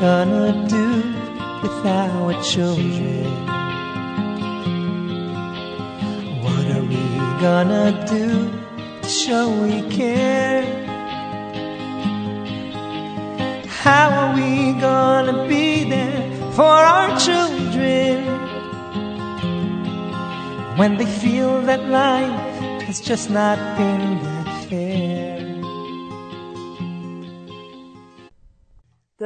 gonna do with our children? What are we gonna do to show we care? How are we gonna be there for our children when they feel that life has just not been that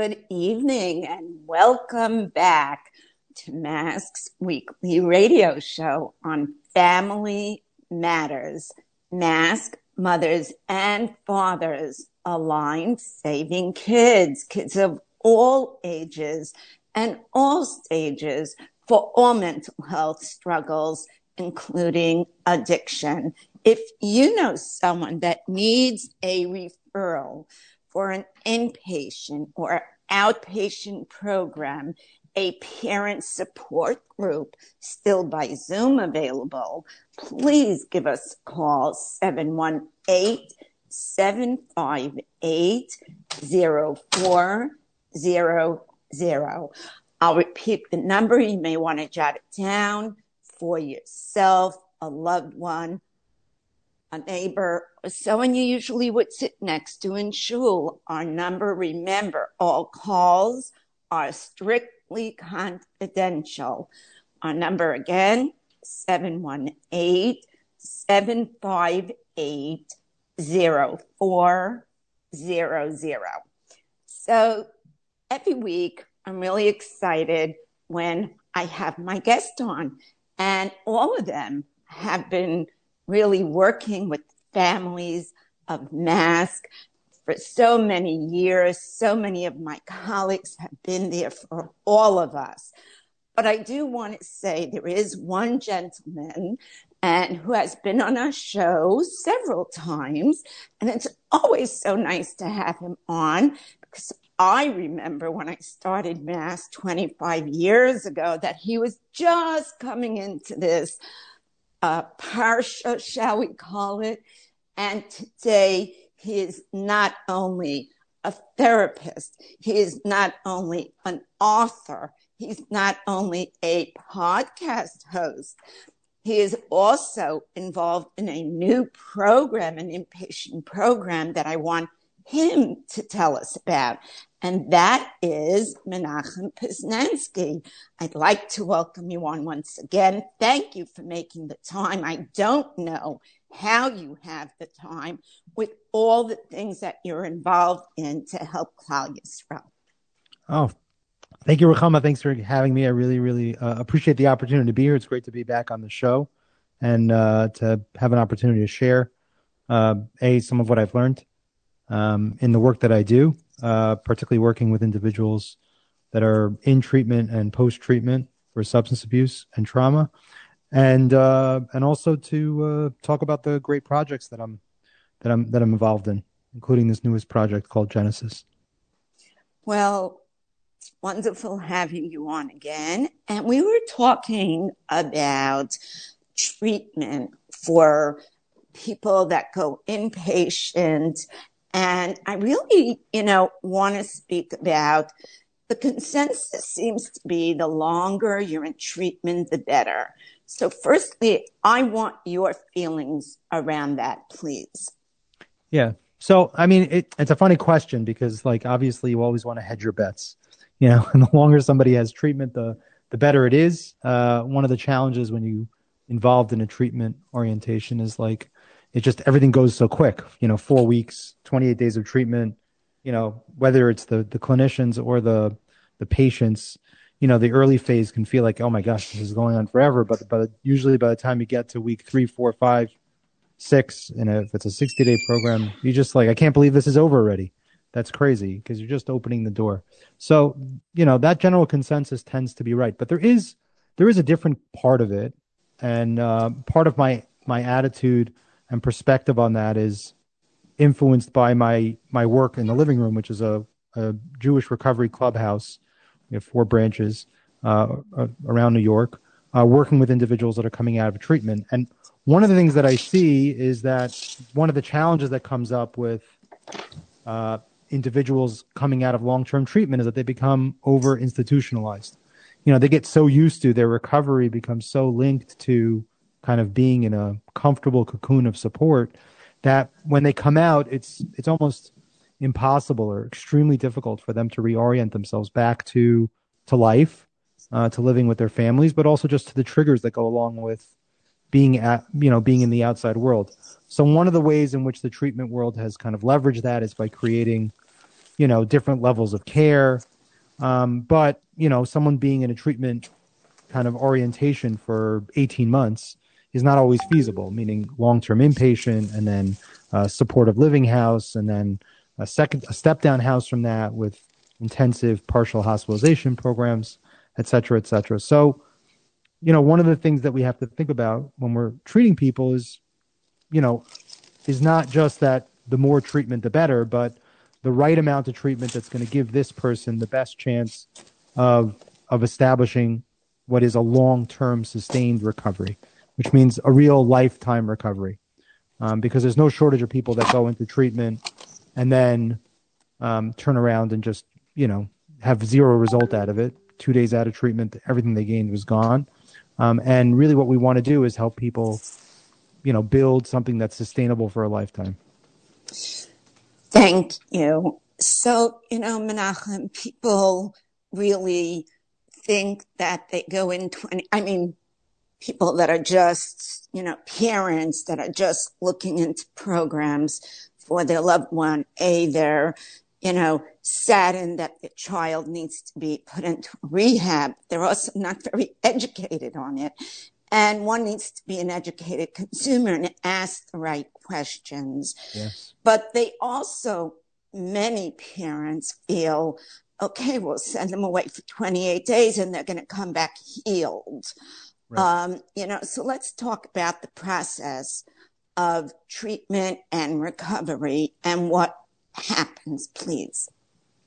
Good evening and welcome back to Mask's weekly radio show on Family Matters. Mask mothers and fathers aligned saving kids, kids of all ages and all stages for all mental health struggles, including addiction. If you know someone that needs a referral for an inpatient or outpatient program, a parent support group still by Zoom available, please give us a call 718 758 0400. I'll repeat the number. You may want to jot it down for yourself, a loved one, a neighbor, or someone you usually would sit next to in shul. Our number, remember, all calls are strictly confidential. Our number again, 718 758 0400. So every week, I'm really excited when I have my guest on, and all of them have been really working with families of mask for so many years. So many of my colleagues have been there for all of us. But I do want to say there is one gentleman and who has been on our show several times. And it's always so nice to have him on because I remember when I started Mask 25 years ago that he was just coming into this uh, parsha, shall we call it. And today he is not only a therapist, he is not only an author, he's not only a podcast host, he is also involved in a new program, an inpatient program that I want him to tell us about. And that is Menachem Poznanski. I'd like to welcome you on once again. Thank you for making the time. I don't know how you have the time with all the things that you're involved in to help Klal Yisrael. Oh, thank you, Rachama. Thanks for having me. I really, really uh, appreciate the opportunity to be here. It's great to be back on the show and uh, to have an opportunity to share uh, a some of what I've learned um, in the work that I do, uh, particularly working with individuals that are in treatment and post treatment for substance abuse and trauma, and uh, and also to uh, talk about the great projects that I'm that I'm that I'm involved in, including this newest project called Genesis. Well, it's wonderful having you on again, and we were talking about treatment for people that go inpatient and I really, you know, want to speak about the consensus seems to be the longer you're in treatment, the better. So firstly, I want your feelings around that, please. Yeah. So, I mean, it, it's a funny question because like, obviously you always want to hedge your bets, you know, and the longer somebody has treatment, the, the better it is. Uh, one of the challenges when you involved in a treatment orientation is like, it just everything goes so quick. You know, four weeks, 28 days of treatment. You know, whether it's the the clinicians or the the patients, you know, the early phase can feel like, oh my gosh, this is going on forever. But but usually by the time you get to week three, four, five, six, and if it's a 60 day program, you just like, I can't believe this is over already. That's crazy because you're just opening the door. So, you know, that general consensus tends to be right. But there is there is a different part of it. And uh, part of my my attitude and perspective on that is influenced by my my work in the living room, which is a, a Jewish recovery clubhouse. Have four branches uh, around New York, uh, working with individuals that are coming out of treatment. And one of the things that I see is that one of the challenges that comes up with uh, individuals coming out of long-term treatment is that they become over institutionalized. You know, they get so used to their recovery becomes so linked to kind of being in a comfortable cocoon of support that when they come out, it's it's almost impossible or extremely difficult for them to reorient themselves back to to life, uh, to living with their families, but also just to the triggers that go along with being at you know being in the outside world. So one of the ways in which the treatment world has kind of leveraged that is by creating, you know, different levels of care. Um, but you know, someone being in a treatment kind of orientation for 18 months is not always feasible, meaning long-term inpatient and then a supportive living house and then a second a step down house from that with intensive partial hospitalization programs, et cetera, et cetera. So, you know, one of the things that we have to think about when we're treating people is, you know, is not just that the more treatment the better, but the right amount of treatment that's going to give this person the best chance of of establishing what is a long-term sustained recovery which means a real lifetime recovery. Um, because there's no shortage of people that go into treatment and then um, turn around and just, you know, have zero result out of it. Two days out of treatment, everything they gained was gone. Um, and really, what we want to do is help people, you know, build something that's sustainable for a lifetime. Thank you. So, you know, Menachem, people really think that they go in 20, I mean, people that are just, you know, parents that are just looking into programs for their loved one. A, they're, you know, saddened that the child needs to be put into rehab. They're also not very educated on it. And one needs to be an educated consumer and ask the right questions. Yes. But they also, many parents feel, okay, we'll send them away for 28 days and they're going to come back healed. Right. Um, you know, so let's talk about the process of treatment and recovery and what happens, please.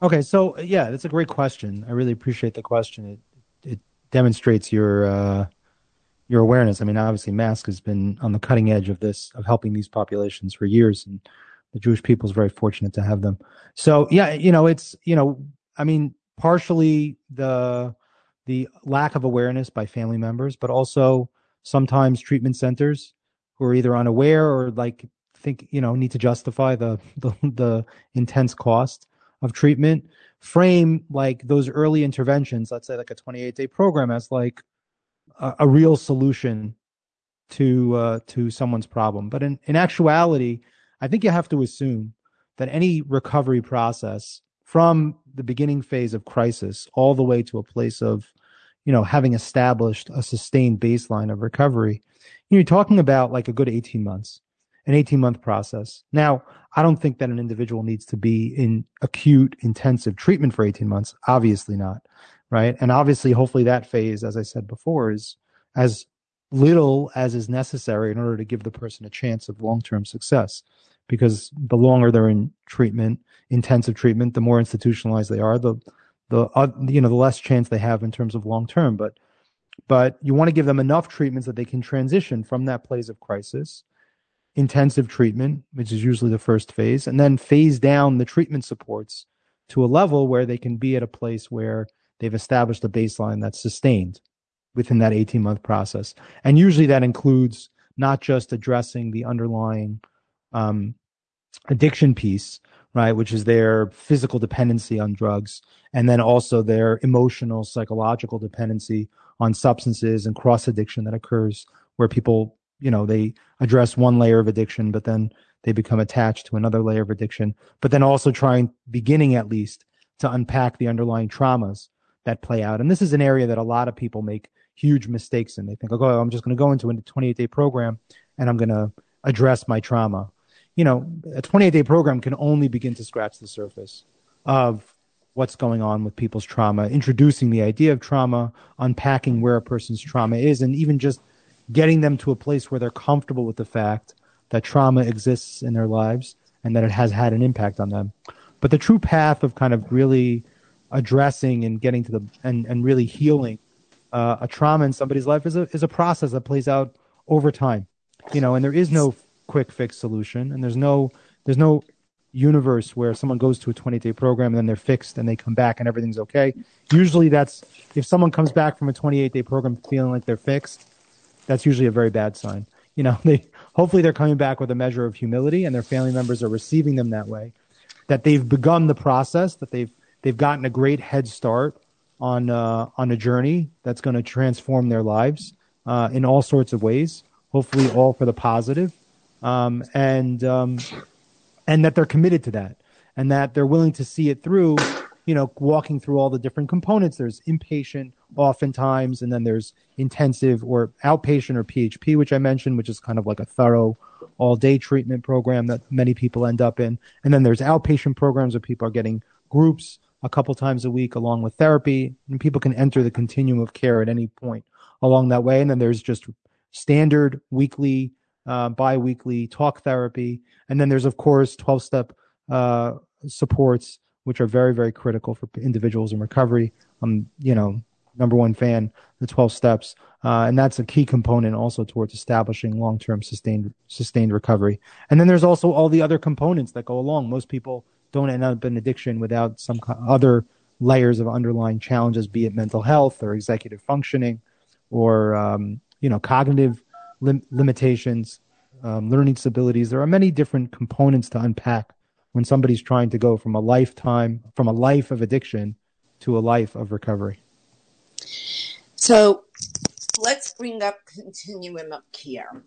Okay, so yeah, that's a great question. I really appreciate the question. It it demonstrates your uh, your awareness. I mean, obviously, Mask has been on the cutting edge of this of helping these populations for years, and the Jewish people is very fortunate to have them. So yeah, you know, it's you know, I mean, partially the the lack of awareness by family members, but also sometimes treatment centers who are either unaware or like think you know need to justify the the, the intense cost of treatment frame like those early interventions let's say like a 28 day program as like a, a real solution to uh, to someone's problem. But in, in actuality i think you have to assume that any recovery process from the beginning phase of crisis all the way to a place of you know having established a sustained baseline of recovery you're talking about like a good 18 months an 18 month process. Now i don't think that an individual needs to be in acute intensive treatment for 18 months. Obviously not right? And obviously hopefully that phase as i said before is as little as is necessary in order to give the person a chance of long-term success. Because the longer they're in treatment intensive treatment the more institutionalized they are the the uh, you know the less chance they have in terms of long term but but you want to give them enough treatments that they can transition from that place of crisis intensive treatment which is usually the first phase and then phase down the treatment supports to a level where they can be at a place where they've established a baseline that's sustained within that 18 month process. And usually that includes not just addressing the underlying um, addiction piece right which is their physical dependency on drugs and then also their emotional psychological dependency on substances and cross addiction that occurs where people you know they address one layer of addiction but then they become attached to another layer of addiction but then also trying beginning at least to unpack the underlying traumas that play out. And this is an area that a lot of people make huge mistakes in. They think oh i'm just going to go into a 28 day program and i'm going to address my trauma you know a 28 day program can only begin to scratch the surface of what's going on with people's trauma, introducing the idea of trauma, unpacking where a person's trauma is, and even just getting them to a place where they're comfortable with the fact that trauma exists in their lives and that it has had an impact on them. But the true path of kind of really addressing and getting to the and, and really healing uh, a trauma in somebody's life is a is a process that plays out over time. You know, and there is no quick fix solution and there's no there's no universe where someone goes to a 20 day program and then they're fixed and they come back and everything's okay. Usually that's if someone comes back from a 28 day program feeling like they're fixed, that's usually a very bad sign. You know, they hopefully they're coming back with a measure of humility and their family members are receiving them that way. That they've begun the process, that they've they've gotten a great head start on uh, on a journey that's going to transform their lives uh, in all sorts of ways. Hopefully, all for the positive, um, and um, and that they're committed to that, and that they're willing to see it through. You know, walking through all the different components. There's inpatient, oftentimes, and then there's intensive or outpatient or PHP, which I mentioned, which is kind of like a thorough all day treatment program that many people end up in. And then there's outpatient programs where people are getting groups a couple times a week along with therapy, and people can enter the continuum of care at any point along that way. And then there's just standard weekly uh, biweekly talk therapy. And then there's, of course, 12 step uh, supports, which are very, very critical for individuals in recovery. I'm, you know, number one fan, the 12 steps. Uh, and that's a key component also towards establishing long-term sustained, sustained recovery. And then there's also all the other components that go along. Most people don't end up in addiction without some other layers of underlying challenges, be it mental health or executive functioning or, um, you know, cognitive lim- limitations, um, learning disabilities. There are many different components to unpack when somebody's trying to go from a lifetime, from a life of addiction to a life of recovery. So let's bring up continuum of care.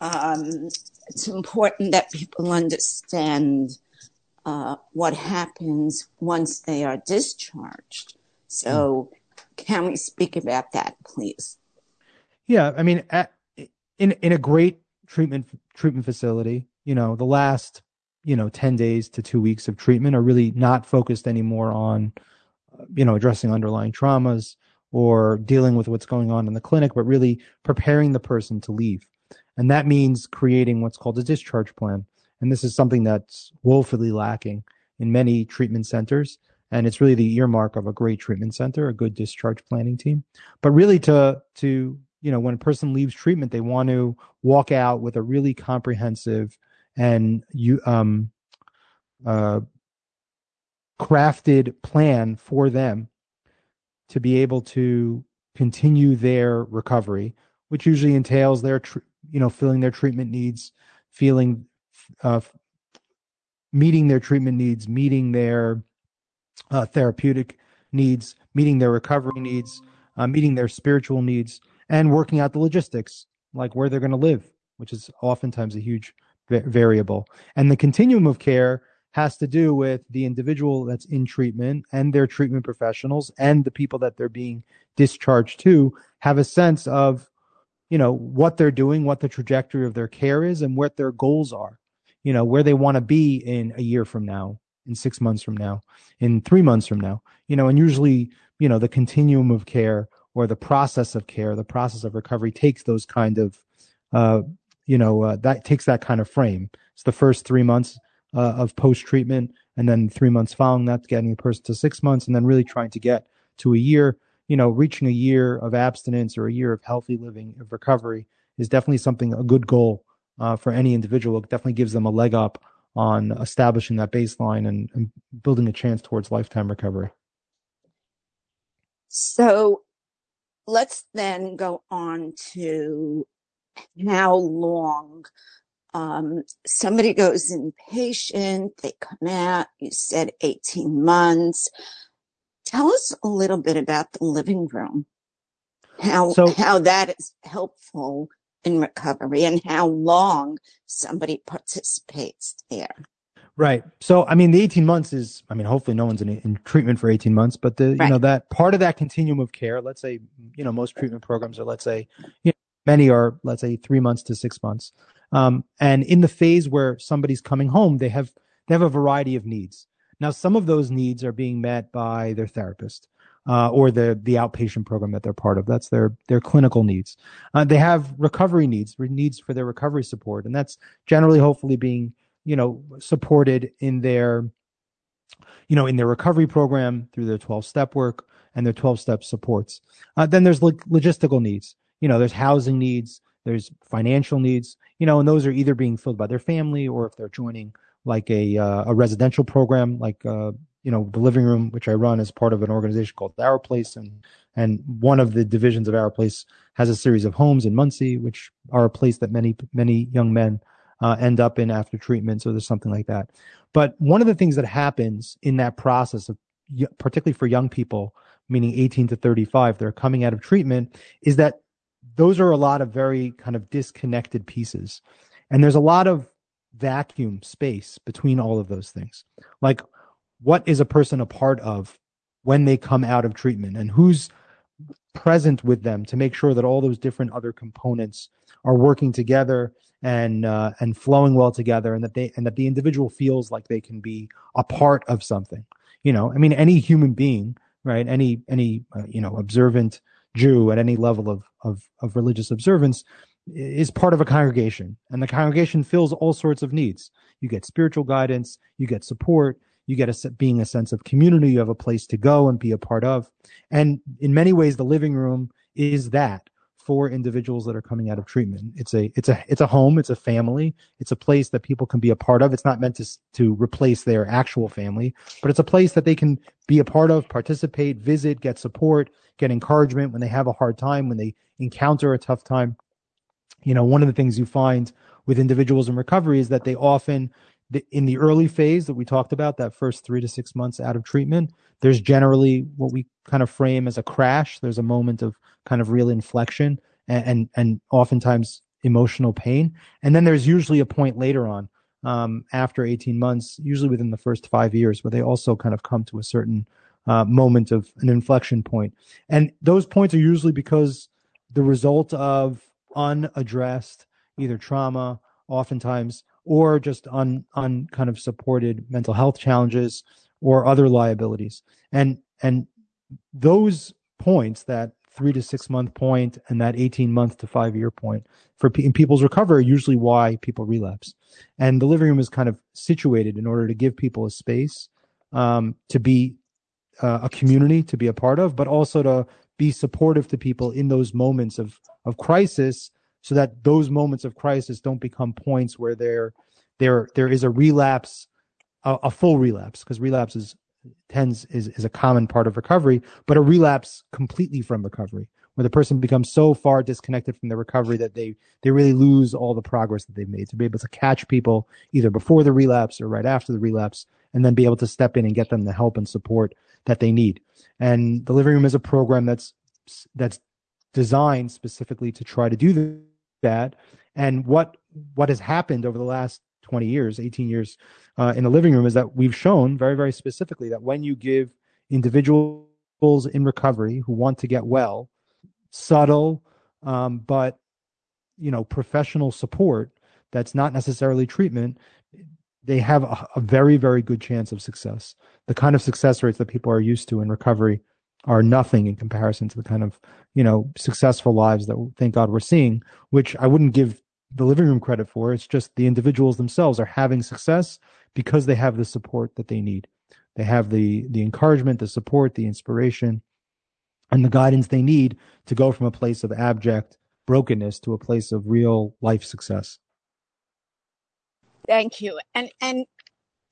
Um, it's important that people understand uh, what happens once they are discharged. So, can we speak about that, please? Yeah, I mean, at, in in a great treatment treatment facility, you know, the last you know 10 days to 2 weeks of treatment are really not focused anymore on you know addressing underlying traumas or dealing with what's going on in the clinic but really preparing the person to leave. And that means creating what's called a discharge plan. And this is something that's woefully lacking in many treatment centers. And it's really the earmark of a great treatment center a good discharge planning team. But really to to you know, when a person leaves treatment, they want to walk out with a really comprehensive and you um uh crafted plan for them to be able to continue their recovery, which usually entails their tr- you know filling their treatment needs, feeling uh, meeting their treatment needs, meeting their uh, therapeutic needs, meeting their recovery needs, uh, meeting their spiritual needs and working out the logistics, like where they're going to live, which is oftentimes a huge variable. And the continuum of care has to do with the individual that's in treatment and their treatment professionals and the people that they're being discharged to have a sense of you know what they're doing what the trajectory of their care is and what their goals are you know where they want to be in a year from now in 6 months from now in 3 months from now you know and usually you know the continuum of care or the process of care, the process of recovery takes those kind of, uh, you know, uh, that takes that kind of frame. It's the first three months uh, of post treatment, and then three months following that, getting a person to six months, and then really trying to get to a year. You know, reaching a year of abstinence or a year of healthy living of recovery is definitely something a good goal uh, for any individual. It definitely gives them a leg up on establishing that baseline and, and building a chance towards lifetime recovery. So let's then go on to how long um, somebody goes inpatient, they come out, you said 18 months. Tell us a little bit about the living room, how, so, how that is helpful in recovery and how long somebody participates there. Right. So, I mean, the 18 months is, I mean, hopefully no one's in, in treatment for 18 months, but the, right. you know, that part of that continuum of care, let's say, you know, most treatment programs are, let's say, you know, many are, let's say, three months to six months. Um, and in the phase where somebody's coming home, they have, they have a variety of needs. Now, some of those needs are being met by their therapist. Uh, or the the outpatient program that they're part of. That's their their clinical needs. Uh, they have recovery needs, needs for their recovery support, and that's generally, hopefully, being you know, supported in their, you know, in their recovery program through their 12 step work and their 12 step supports. Uh, then there's log- logistical needs. You know, there's housing needs, there's financial needs, you know, and those are either being filled by their family or if they're joining like a uh, a residential program, like uh, you know the living room, which I run as part of an organization called Our Place, and and one of the divisions of Our Place has a series of homes in Monsey which are a place that many many young men uh, end up in after treatment. So there's something like that. But one of the things that happens in that process of particularly for young people, meaning 18 to 35, they're coming out of treatment, is that those are a lot of very kind of disconnected pieces. And there's a lot of vacuum space between all of those things. Like, what is a person a part of when they come out of treatment and who's present with them to make sure that all those different other components are working together and uh, and flowing well together and that they and that the individual feels like they can be a part of something. You know i mean any human being right any any uh, you know observant jew at any level of of of religious observance is part of a congregation and the congregation fills all sorts of needs. You get spiritual guidance you get support you get a being a sense of community you have a place to go and be a part of and in many ways the living room is that for individuals that are coming out of treatment. It's a it's a it's a home, it's a family, it's a place that people can be a part of. It's not meant to to replace their actual family, but it's a place that they can be a part of, participate, visit, get support, get encouragement when they have a hard time, when they encounter a tough time. You know, one of the things you find with individuals in recovery is that they often in the early phase that we talked about, that first three to six months out of treatment, there's generally what we kind of frame as a crash. There's a moment of kind of real inflection and, and, and oftentimes emotional pain. And then there's usually a point later on, um, after 18 months, usually within the first five years, where they also kind of come to a certain uh, moment of an inflection point. And those points are usually because the result of unaddressed either trauma, oftentimes or just on on kind of supported mental health challenges or other liabilities and and those points that three to six month point and that 18 month to five year point for in people's recovery usually why people relapse. And the living room is kind of situated in order to give people a space um, to be uh, a community to be a part of but also to be supportive to people in those moments of of crisis so that those moments of crisis don't become points where there there there is a relapse a, a full relapse because relapse is tends is, is a common part of recovery but a relapse completely from recovery where the person becomes so far disconnected from the recovery that they they really lose all the progress that they've made to be able to catch people either before the relapse or right after the relapse and then be able to step in and get them the help and support that they need and the living room is a program that's that's designed specifically to try to do that. And what what has happened over the last 20 years, 18 years uh, in the living room is that we've shown very, very specifically that when you give individuals in recovery who want to get well, subtle, um, but you know, professional support that's not necessarily treatment, they have a, a, very, very good chance of success. The kind of success rates that people are used to in recovery are nothing in comparison to the kind of you know successful lives that thank god we're seeing which i wouldn't give the living room credit for it's just the individuals themselves are having success because they have the support that they need. They have the the encouragement the support the inspiration and the guidance they need to go from a place of abject brokenness to a place of real life success. Thank you. And and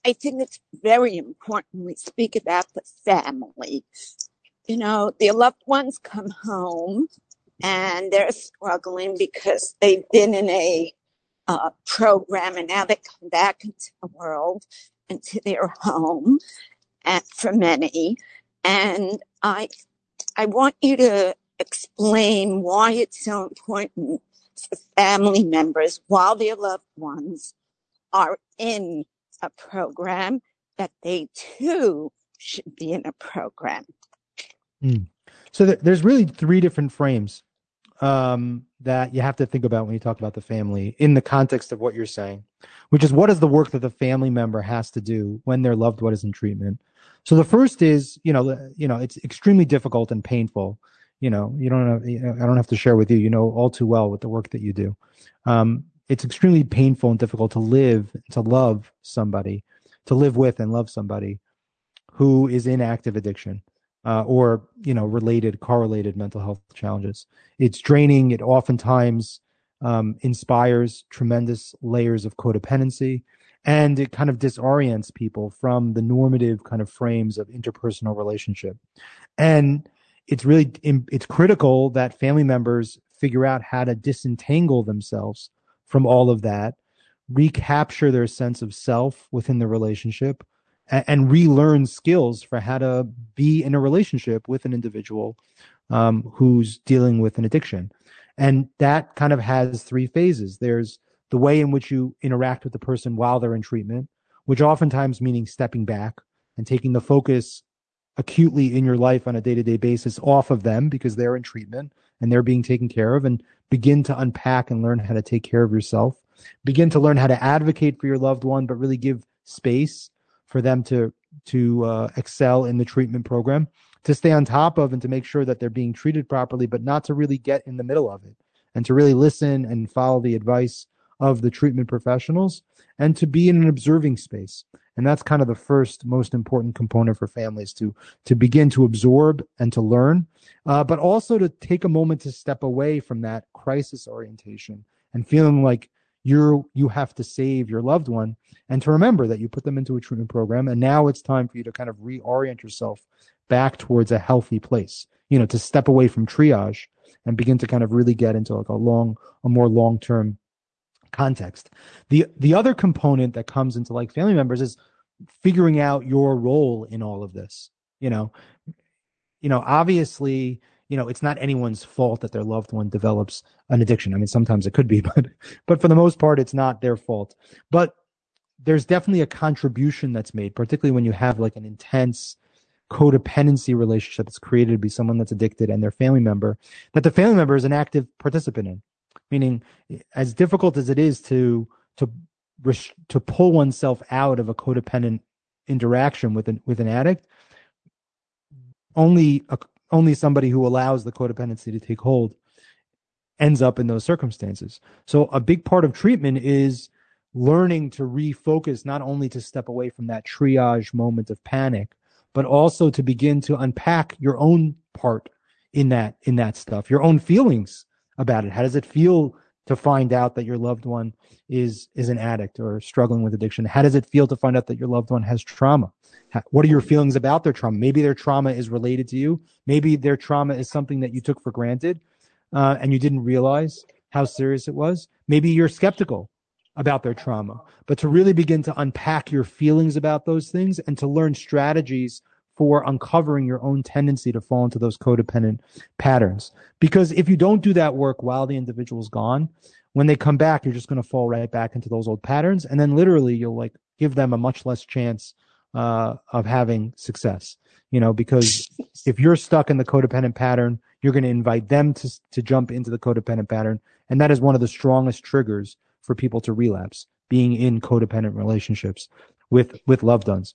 i think it's very important we speak about the family. You know, the loved ones come home and they're struggling because they've been in a uh, program and now they come back into the world, into their home, and for many. And I, I want you to explain why it's so important for family members while their loved ones are in a program that they too should be in a program. Mm. So th- there's really three different frames um, that you have to think about when you talk about the family in the context of what you're saying, which is what is the work that the family member has to do when their loved one is in treatment. So the first is, you know, you know, it's extremely difficult and painful. You know, you don't have, know, I don't have to share with you. You know all too well with the work that you do. Um, it's extremely painful and difficult to live, to love somebody, to live with and love somebody who is in active addiction uh, or you know related correlated mental health challenges. It's draining. It oftentimes um, inspires tremendous layers of codependency and it kind of disorients people from the normative kind of frames of interpersonal relationship. And it's really it's critical that family members figure out how to disentangle themselves from all of that recapture their sense of self within the relationship and, relearn skills for how to be in a relationship with an individual um, who's dealing with an addiction. And that kind of has three phases. There's the way in which you interact with the person while they're in treatment, which oftentimes meaning stepping back and taking the focus acutely in your life on a day-to-day basis off of them because they're in treatment and they're being taken care of and begin to unpack and learn how to take care of yourself. Begin to learn how to advocate for your loved one but really give space for them to to uh, excel in the treatment program to stay on top of and to make sure that they're being treated properly but not to really get in the middle of it and to really listen and follow the advice of the treatment professionals and to be in an observing space. And that's kind of the first most important component for families to to begin to absorb and to learn uh, but also to take a moment to step away from that crisis orientation and feeling like you're you have to save your loved one and to remember that you put them into a treatment program and now it's time for you to kind of reorient yourself back towards a healthy place you know to step away from triage and begin to kind of really get into like a long a more long term context. The the other component that comes into like family members is figuring out your role in all of this. You know, you know, obviously, you know, it's not anyone's fault that their loved one develops an addiction. I mean, sometimes it could be, but but for the most part, it's not their fault. But there's definitely a contribution that's made, particularly when you have like an intense codependency relationship that's created to be someone that's addicted and their family member, that the family member is an active participant in meaning as difficult as it is to to to pull oneself out of a codependent interaction with an with an addict only a, only somebody who allows the codependency to take hold ends up in those circumstances so a big part of treatment is learning to refocus not only to step away from that triage moment of panic but also to begin to unpack your own part in that in that stuff your own feelings about it? How does it feel to find out that your loved one is is an addict or struggling with addiction? How does it feel to find out that your loved one has trauma? What are your feelings about their trauma? Maybe their trauma is related to you. Maybe their trauma is something that you took for granted uh, and you didn't realize how serious it was. Maybe you're skeptical about their trauma, but to really begin to unpack your feelings about those things and to learn strategies for uncovering your own tendency to fall into those codependent patterns. Because if you don't do that work while the individual's gone, when they come back, you're just going to fall right back into those old patterns. And then literally you'll like give them a much less chance uh, of having success, you know, because if you're stuck in the codependent pattern, you're going to invite them to, to jump into the codependent pattern. And that is one of the strongest triggers for people to relapse being in codependent relationships with, with loved ones.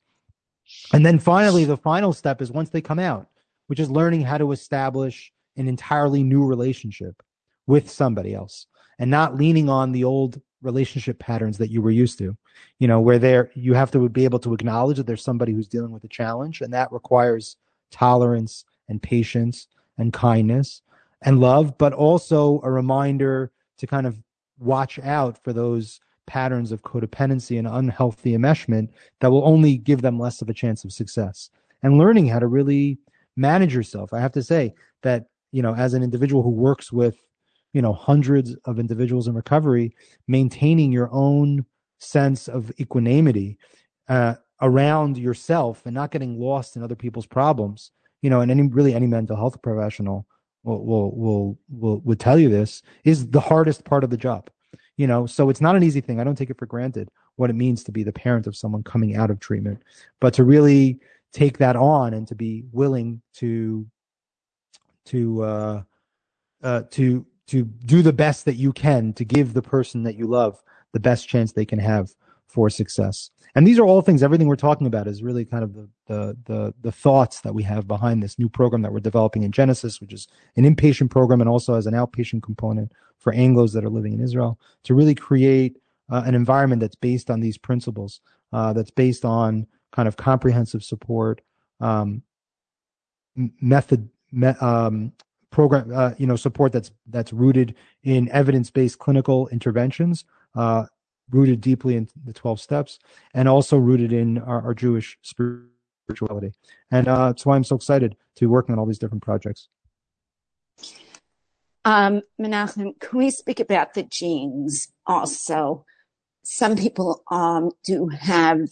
And then finally, the final step is once they come out, which is learning how to establish an entirely new relationship with somebody else and not leaning on the old relationship patterns that you were used to you know where there you have to be able to acknowledge that there's somebody who's dealing with a challenge and that requires tolerance and patience and kindness and love but also a reminder to kind of watch out for those patterns of codependency and unhealthy enmeshment that will only give them less of a chance of success. And learning how to really manage yourself. I have to say that, you know, as an individual who works with, you know, hundreds of individuals in recovery, maintaining your own sense of equanimity uh, around yourself and not getting lost in other people's problems, you know, and any really any mental health professional will will will will would tell you this is the hardest part of the job you know so it's not an easy thing. I don't take it for granted what it means to be the parent of someone coming out of treatment. But to really take that on and to be willing to to uh, uh, to to do the best that you can to give the person that you love the best chance they can have for success and these are all things everything we're talking about is really kind of the, the the the, thoughts that we have behind this new program that we're developing in genesis which is an inpatient program and also has an outpatient component for anglos that are living in israel to really create uh, an environment that's based on these principles uh, that's based on kind of comprehensive support um, method me, um, program uh, you know support that's that's rooted in evidence-based clinical interventions uh, rooted deeply in the 12 steps and also rooted in our, our Jewish spirituality. And uh, that's why I'm so excited to be working on all these different projects. Um, Menachem, can we speak about the genes also? Some people um, do have,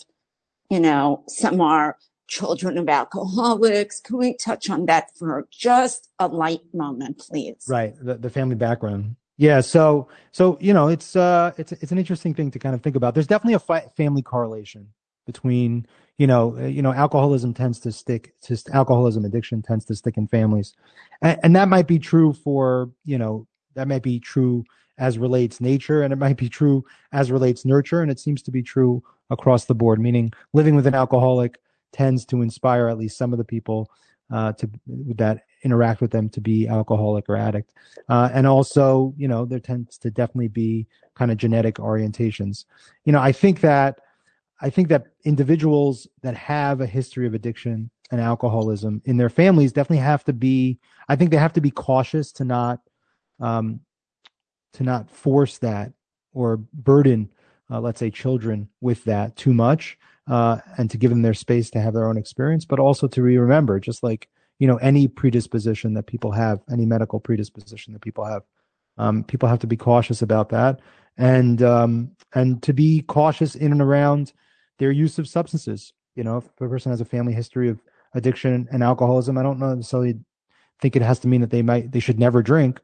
you know, some are children of alcoholics. Can we touch on that for just a light moment, please? Right, the, the family background. Yeah, so so you know, it's uh, it's it's an interesting thing to kind of think about. There's definitely a fi- family correlation between you know uh, you know alcoholism tends to stick to alcoholism addiction tends to stick in families and, and, that might be true for you know that might be true as relates nature and it might be true as relates nurture and it seems to be true across the board meaning living with an alcoholic tends to inspire at least some of the people uh, to that interact with them to be alcoholic or addict uh, and also you know there tends to definitely be kind of genetic orientations you know i think that I think that individuals that have a history of addiction and alcoholism in their families definitely have to be. I think they have to be cautious to not um, to not force that or burden, uh, let's say, children with that too much, uh, and to give them their space to have their own experience, but also to remember, just like you know, any predisposition that people have, any medical predisposition that people have, um, people have to be cautious about that, and um, and to be cautious in and around their use of substances. You know, if a person has a family history of addiction and alcoholism, I don't necessarily think it has to mean that they might they should never drink,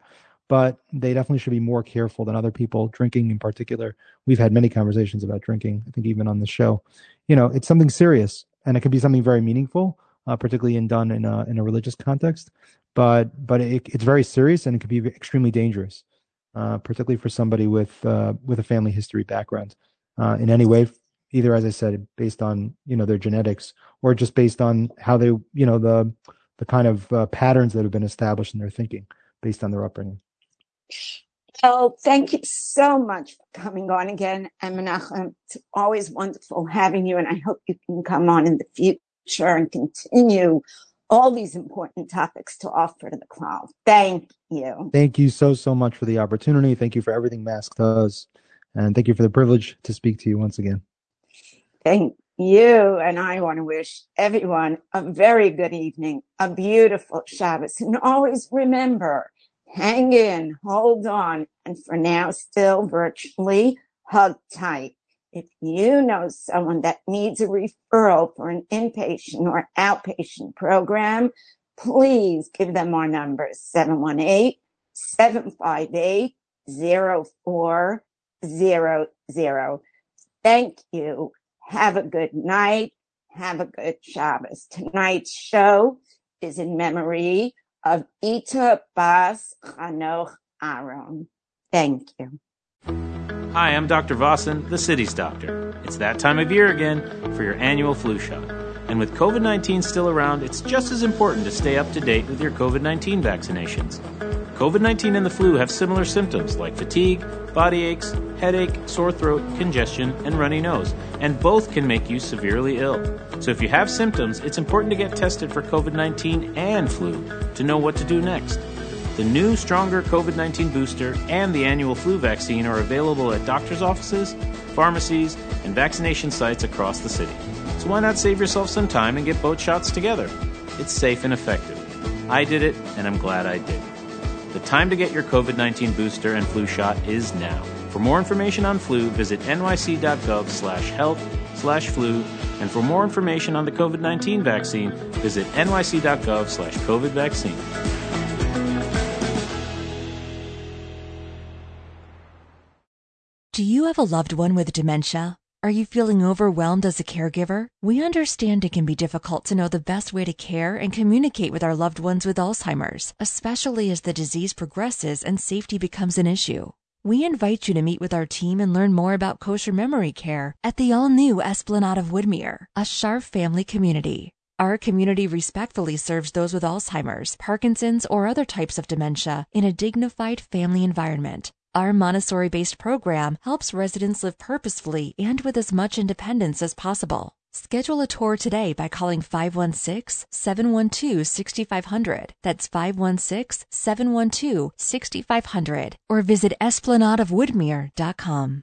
but they definitely should be more careful than other people. Drinking in particular, we've had many conversations about drinking. I think even on the show, you know, it's something serious and it can be something very meaningful, uh, particularly in done in a in a religious context. But but it, it's very serious and it can be extremely dangerous, uh, particularly for somebody with uh, with a family history background uh, in any way either as I said, based on you know their genetics or just based on how they you know the the kind of uh, patterns that have been established in their thinking based on their upbringing. Well, thank you so much for coming on again, and Menachem. It's always wonderful having you, and I hope you can come on in the future and continue all these important topics to offer to the crowd. Thank you. Thank you so so much for the opportunity. Thank you for everything Mask does, and thank you for the privilege to speak to you once again. Thank you. And I want to wish everyone a very good evening, a beautiful Shabbos. And always remember, hang in, hold on, and for now, still virtually hug tight. If you know someone that needs a referral for an inpatient or outpatient program, please give them our number 718 758 0400. Thank you have a good night. Have a good Shabbos. Tonight's show is in memory of Ita Bas Chanoch Aaron. Thank you. Hi, I'm Dr. Vasan, the city's doctor. It's that time of year again for your annual flu shot. And with COVID 19 still around, it's just as important to stay up to date with your COVID 19 vaccinations. COVID 19 and the flu have similar symptoms like fatigue, body aches, headache, sore throat, congestion, and runny nose, and both can make you severely ill. So if you have symptoms, it's important to get tested for COVID 19 and flu to know what to do next. The new, stronger COVID 19 booster and the annual flu vaccine are available at doctor's offices, pharmacies, and vaccination sites across the city. So why not save yourself some time and get both shots together? It's safe and effective. I did it, and I'm glad I did. The time to get your COVID 19 booster and flu shot is now. For more information on flu, visit nyc.gov slash health slash flu. And for more information on the COVID 19 vaccine, visit nyc.gov slash COVID vaccine. Do you have a loved one with dementia? Are you feeling overwhelmed as a caregiver? We understand it can be difficult to know the best way to care and communicate with our loved ones with Alzheimer's, especially as the disease progresses and safety becomes an issue. We invite you to meet with our team and learn more about kosher memory care at the all new Esplanade of Woodmere, a Scharf family community. Our community respectfully serves those with Alzheimer's, Parkinson's, or other types of dementia in a dignified family environment our Montessori based program helps residents live purposefully and with as much independence as possible. Schedule a tour today by calling 516 712 6500. That's 516 712 6500. Or visit esplanadeofwoodmere.com.